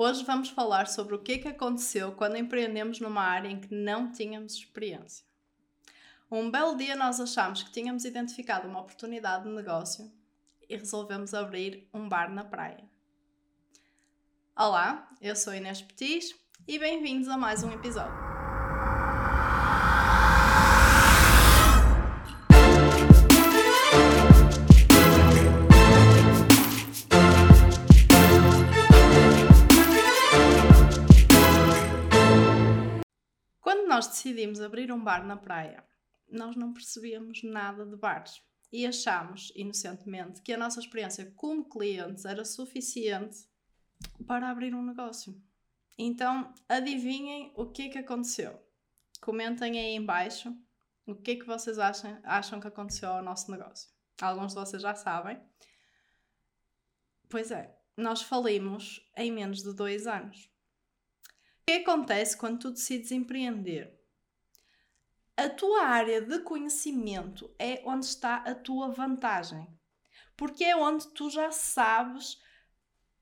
Hoje vamos falar sobre o que é que aconteceu quando empreendemos numa área em que não tínhamos experiência. Um belo dia nós achámos que tínhamos identificado uma oportunidade de negócio e resolvemos abrir um bar na praia. Olá, eu sou Inês Petis e bem-vindos a mais um episódio. Nós decidimos abrir um bar na praia, nós não percebíamos nada de bares e achámos, inocentemente, que a nossa experiência como clientes era suficiente para abrir um negócio. Então, adivinhem o que é que aconteceu. Comentem aí embaixo o que é que vocês acham, acham que aconteceu ao nosso negócio. Alguns de vocês já sabem. Pois é, nós falimos em menos de dois anos que acontece quando tu decides empreender? A tua área de conhecimento é onde está a tua vantagem. Porque é onde tu já sabes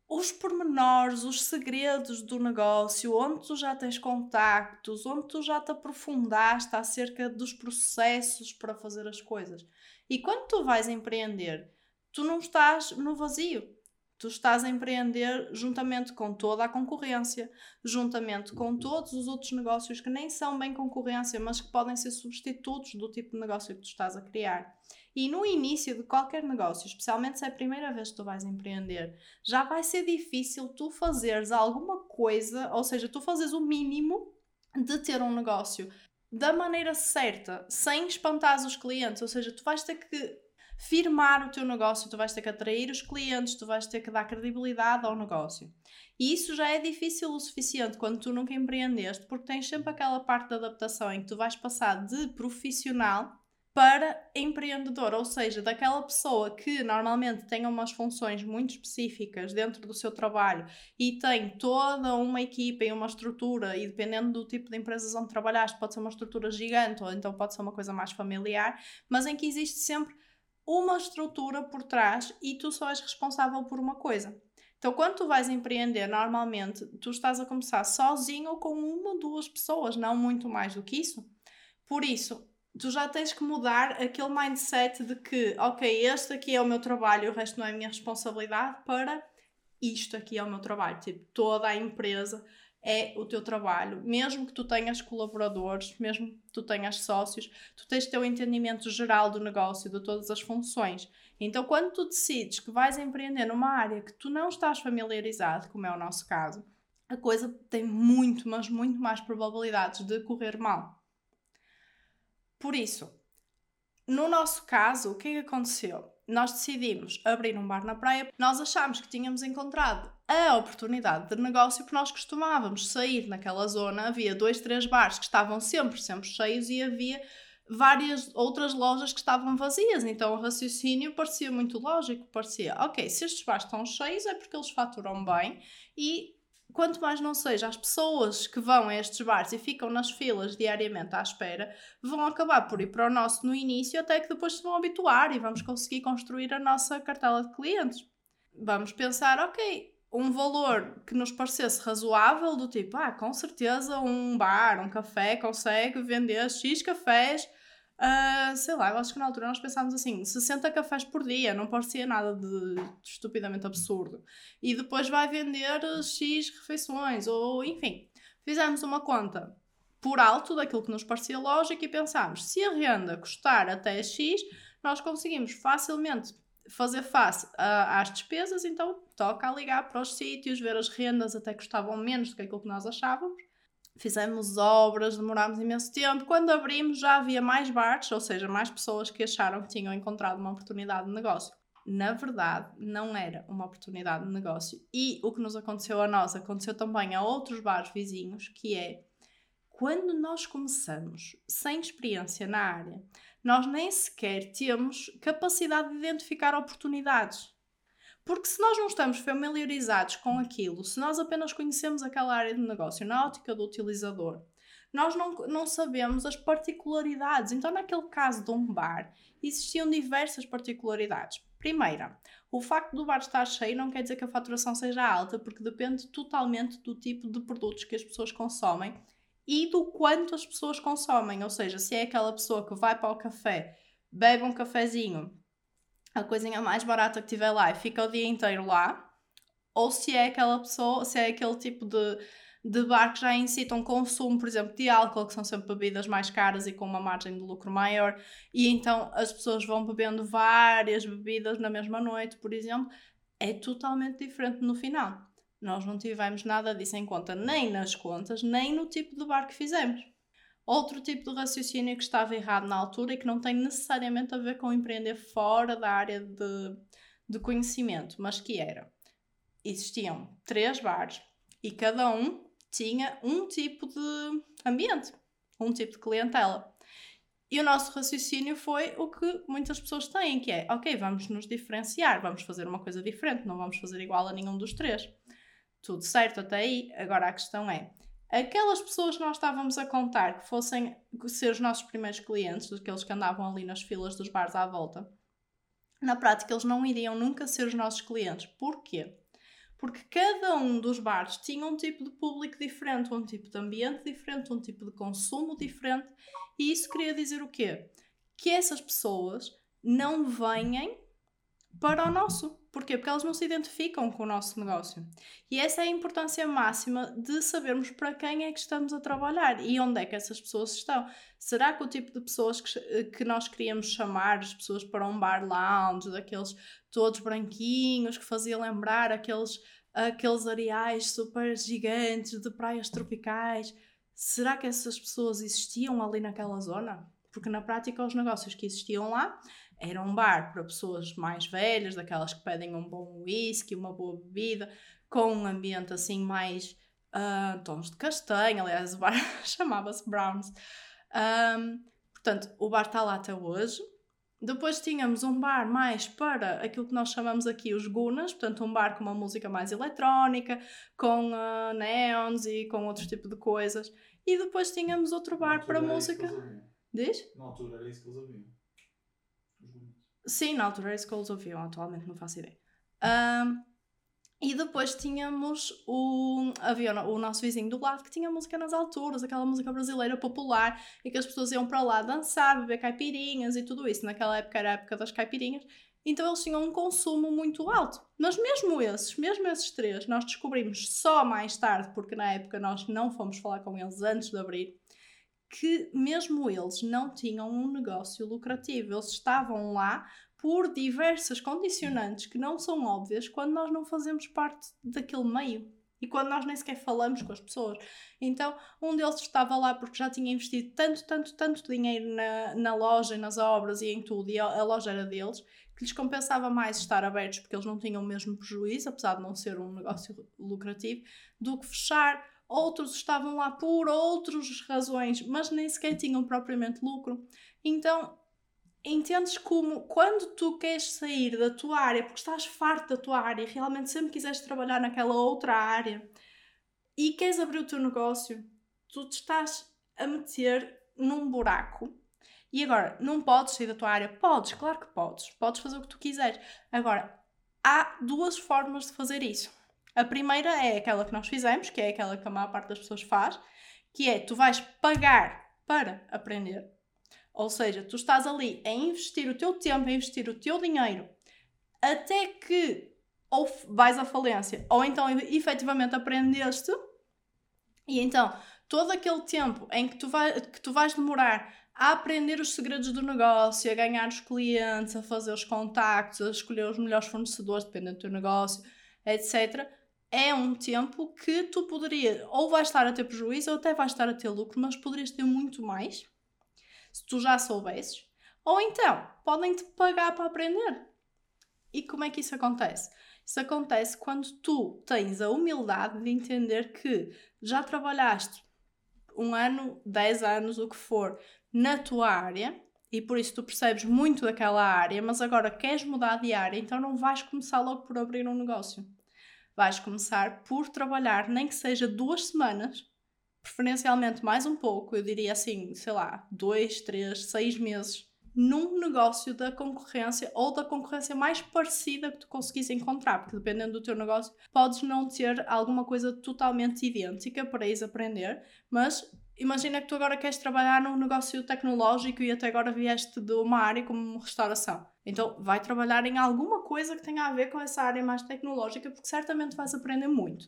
os pormenores, os segredos do negócio, onde tu já tens contactos, onde tu já te aprofundaste acerca dos processos para fazer as coisas. E quando tu vais empreender, tu não estás no vazio. Tu estás a empreender juntamente com toda a concorrência, juntamente com todos os outros negócios que nem são bem concorrência, mas que podem ser substitutos do tipo de negócio que tu estás a criar. E no início de qualquer negócio, especialmente se é a primeira vez que tu vais empreender, já vai ser difícil tu fazeres alguma coisa, ou seja, tu fazes o mínimo de ter um negócio da maneira certa, sem espantar os clientes, ou seja, tu vais ter que firmar o teu negócio, tu vais ter que atrair os clientes, tu vais ter que dar credibilidade ao negócio. E isso já é difícil o suficiente quando tu nunca empreendeste, porque tens sempre aquela parte da adaptação em que tu vais passar de profissional para empreendedor, ou seja, daquela pessoa que normalmente tem umas funções muito específicas dentro do seu trabalho e tem toda uma equipa e uma estrutura, e dependendo do tipo de empresas onde trabalhaste, pode ser uma estrutura gigante ou então pode ser uma coisa mais familiar, mas em que existe sempre uma estrutura por trás e tu só és responsável por uma coisa. Então, quando tu vais empreender, normalmente tu estás a começar sozinho ou com uma, duas pessoas, não muito mais do que isso. Por isso, tu já tens que mudar aquele mindset de que, ok, este aqui é o meu trabalho, o resto não é minha responsabilidade, para isto aqui é o meu trabalho. Tipo, toda a empresa é o teu trabalho. Mesmo que tu tenhas colaboradores, mesmo que tu tenhas sócios, tu tens o um entendimento geral do negócio, de todas as funções. Então, quando tu decides que vais empreender numa área que tu não estás familiarizado, como é o nosso caso, a coisa tem muito, mas muito mais probabilidades de correr mal. Por isso, no nosso caso, o que é que aconteceu? Nós decidimos abrir um bar na praia. Nós achámos que tínhamos encontrado a oportunidade de negócio que nós costumávamos sair naquela zona. Havia dois, três bares que estavam sempre, sempre cheios e havia várias outras lojas que estavam vazias. Então o raciocínio parecia muito lógico. Parecia, ok, se estes bares estão cheios é porque eles faturam bem e quanto mais não seja, as pessoas que vão a estes bares e ficam nas filas diariamente à espera vão acabar por ir para o nosso no início até que depois se vão habituar e vamos conseguir construir a nossa cartela de clientes. Vamos pensar, ok, um valor que nos parecesse razoável, do tipo, ah, com certeza um bar, um café consegue vender X cafés, uh, sei lá, eu acho que na altura nós pensámos assim, 60 cafés por dia, não parecia nada de, de estupidamente absurdo. E depois vai vender X refeições, ou enfim, fizemos uma conta por alto daquilo que nos parecia lógico e pensámos, se a renda custar até X, nós conseguimos facilmente fazer face a, às despesas, então toca a ligar para os sítios, ver as rendas até custavam menos do que aquilo que nós achávamos. Fizemos obras, demorámos imenso tempo. Quando abrimos já havia mais bares, ou seja, mais pessoas que acharam que tinham encontrado uma oportunidade de negócio. Na verdade, não era uma oportunidade de negócio. E o que nos aconteceu a nós aconteceu também a outros bares vizinhos, que é quando nós começamos sem experiência na área, nós nem sequer temos capacidade de identificar oportunidades. Porque se nós não estamos familiarizados com aquilo, se nós apenas conhecemos aquela área de negócio na ótica do utilizador, nós não, não sabemos as particularidades. Então, naquele caso de um bar, existiam diversas particularidades. Primeira, o facto do bar estar cheio não quer dizer que a faturação seja alta, porque depende totalmente do tipo de produtos que as pessoas consomem e do quanto as pessoas consomem. Ou seja, se é aquela pessoa que vai para o café, bebe um cafezinho, a coisinha mais barata que tiver lá e fica o dia inteiro lá, ou se é aquela pessoa, se é aquele tipo de, de bar que já incitam consumo, por exemplo, de álcool, que são sempre bebidas mais caras e com uma margem de lucro maior, e então as pessoas vão bebendo várias bebidas na mesma noite, por exemplo, é totalmente diferente no final. Nós não tivemos nada disso em conta, nem nas contas, nem no tipo de bar que fizemos. Outro tipo de raciocínio que estava errado na altura e que não tem necessariamente a ver com empreender fora da área de, de conhecimento, mas que era: existiam três bares e cada um tinha um tipo de ambiente, um tipo de clientela. E o nosso raciocínio foi o que muitas pessoas têm, que é, ok, vamos nos diferenciar, vamos fazer uma coisa diferente, não vamos fazer igual a nenhum dos três. Tudo certo até aí, agora a questão é, aquelas pessoas que nós estávamos a contar que fossem ser os nossos primeiros clientes, aqueles que andavam ali nas filas dos bares à volta, na prática eles não iriam nunca ser os nossos clientes. Porquê? Porque cada um dos bares tinha um tipo de público diferente, um tipo de ambiente diferente, um tipo de consumo diferente, e isso queria dizer o quê? Que essas pessoas não vêm para o nosso. Porquê? Porque elas não se identificam com o nosso negócio. E essa é a importância máxima de sabermos para quem é que estamos a trabalhar e onde é que essas pessoas estão. Será que o tipo de pessoas que, que nós queríamos chamar, as pessoas para um bar lounge, daqueles todos branquinhos, que fazia lembrar aqueles, aqueles areais super gigantes de praias tropicais, será que essas pessoas existiam ali naquela zona? Porque na prática os negócios que existiam lá era um bar para pessoas mais velhas, daquelas que pedem um bom whisky, uma boa bebida, com um ambiente assim mais uh, tons de castanho. Aliás, o bar chamava-se Browns. Um, portanto, o bar está lá até hoje. Depois tínhamos um bar mais para aquilo que nós chamamos aqui os gunas, portanto, um bar com uma música mais eletrónica, com uh, neons e com outro tipo de coisas. E depois tínhamos outro bar para música. Diz? Na altura era isso que eles ouviam. Sim, na altura era isso que eles ouviam, atualmente não faço ideia. Um, e depois tínhamos o, havia o nosso vizinho do lado que tinha música nas alturas, aquela música brasileira popular, e que as pessoas iam para lá dançar, beber caipirinhas e tudo isso. Naquela época era a época das caipirinhas. Então eles tinham um consumo muito alto. Mas mesmo esses, mesmo esses três, nós descobrimos só mais tarde, porque na época nós não fomos falar com eles antes de abrir, que mesmo eles não tinham um negócio lucrativo. Eles estavam lá por diversas condicionantes que não são óbvias quando nós não fazemos parte daquele meio e quando nós nem sequer falamos com as pessoas. Então, um deles estava lá porque já tinha investido tanto, tanto, tanto dinheiro na, na loja, nas obras e em tudo, e a, a loja era deles, que lhes compensava mais estar abertos porque eles não tinham o mesmo prejuízo, apesar de não ser um negócio lucrativo, do que fechar outros estavam lá por outras razões, mas nem sequer tinham propriamente lucro. Então, entendes como quando tu queres sair da tua área, porque estás farto da tua área, realmente sempre quiseres trabalhar naquela outra área e queres abrir o teu negócio, tu te estás a meter num buraco. E agora, não podes sair da tua área? Podes, claro que podes. Podes fazer o que tu quiseres. Agora, há duas formas de fazer isso. A primeira é aquela que nós fizemos, que é aquela que a maior parte das pessoas faz, que é tu vais pagar para aprender. Ou seja, tu estás ali a investir o teu tempo, a investir o teu dinheiro, até que ou vais à falência, ou então efetivamente aprendeste, e então todo aquele tempo em que tu, vai, que tu vais demorar a aprender os segredos do negócio, a ganhar os clientes, a fazer os contactos, a escolher os melhores fornecedores, dependendo do teu negócio, etc é um tempo que tu poderias, ou vais estar a ter prejuízo, ou até vais estar a ter lucro, mas poderias ter muito mais se tu já soubesses. Ou então, podem-te pagar para aprender. E como é que isso acontece? Isso acontece quando tu tens a humildade de entender que já trabalhaste um ano, dez anos, o que for, na tua área e por isso tu percebes muito daquela área, mas agora queres mudar de área, então não vais começar logo por abrir um negócio vais começar por trabalhar, nem que seja duas semanas, preferencialmente mais um pouco, eu diria assim, sei lá, dois, três, seis meses, num negócio da concorrência ou da concorrência mais parecida que tu conseguis encontrar, porque dependendo do teu negócio, podes não ter alguma coisa totalmente idêntica para ires aprender, mas imagina que tu agora queres trabalhar num negócio tecnológico e até agora vieste de uma área como restauração. Então, vai trabalhar em alguma coisa que tenha a ver com essa área mais tecnológica, porque certamente vais aprender muito.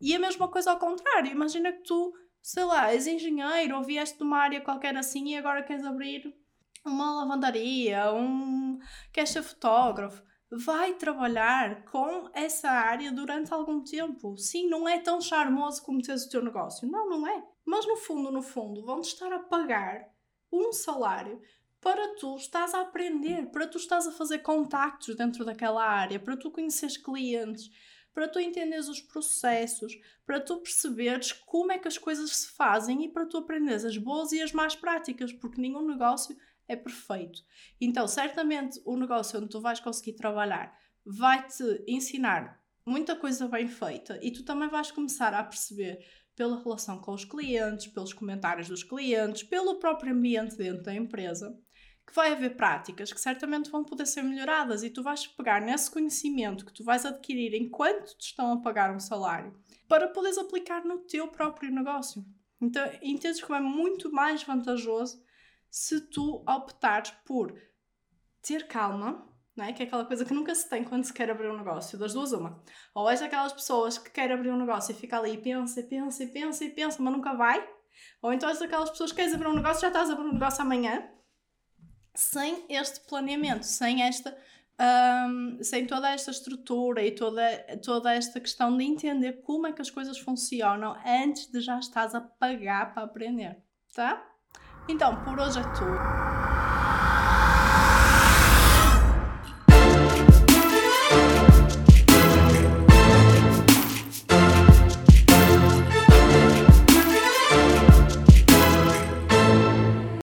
E a mesma coisa ao contrário, imagina que tu, sei lá, és engenheiro ou vieste de uma área qualquer assim e agora queres abrir uma lavandaria, um queres ser fotógrafo vai trabalhar com essa área durante algum tempo. Sim, não é tão charmoso como teres o teu negócio. Não, não é. Mas no fundo, no fundo, vão-te estar a pagar um salário para tu estás a aprender, para tu estás a fazer contactos dentro daquela área, para tu conheceres clientes, para tu entenderes os processos, para tu perceberes como é que as coisas se fazem e para tu aprenderes as boas e as más práticas, porque nenhum negócio é perfeito. Então, certamente, o negócio onde tu vais conseguir trabalhar vai-te ensinar muita coisa bem feita e tu também vais começar a perceber pela relação com os clientes, pelos comentários dos clientes, pelo próprio ambiente dentro da empresa, que vai haver práticas que certamente vão poder ser melhoradas e tu vais pegar nesse conhecimento que tu vais adquirir enquanto te estão a pagar um salário para poderes aplicar no teu próprio negócio. Então, entendes que é muito mais vantajoso se tu optares por ter calma, não é? que é aquela coisa que nunca se tem quando se quer abrir um negócio, das duas uma. Ou és aquelas pessoas que querem abrir um negócio e fica ali e pensa, e pensa, e pensa, e pensa, mas nunca vai. Ou então és aquelas pessoas que queres abrir um negócio, já estás a abrir um negócio amanhã, sem este planeamento, sem esta... Um, sem toda esta estrutura e toda, toda esta questão de entender como é que as coisas funcionam antes de já estás a pagar para aprender, tá? Então, por hoje é tudo.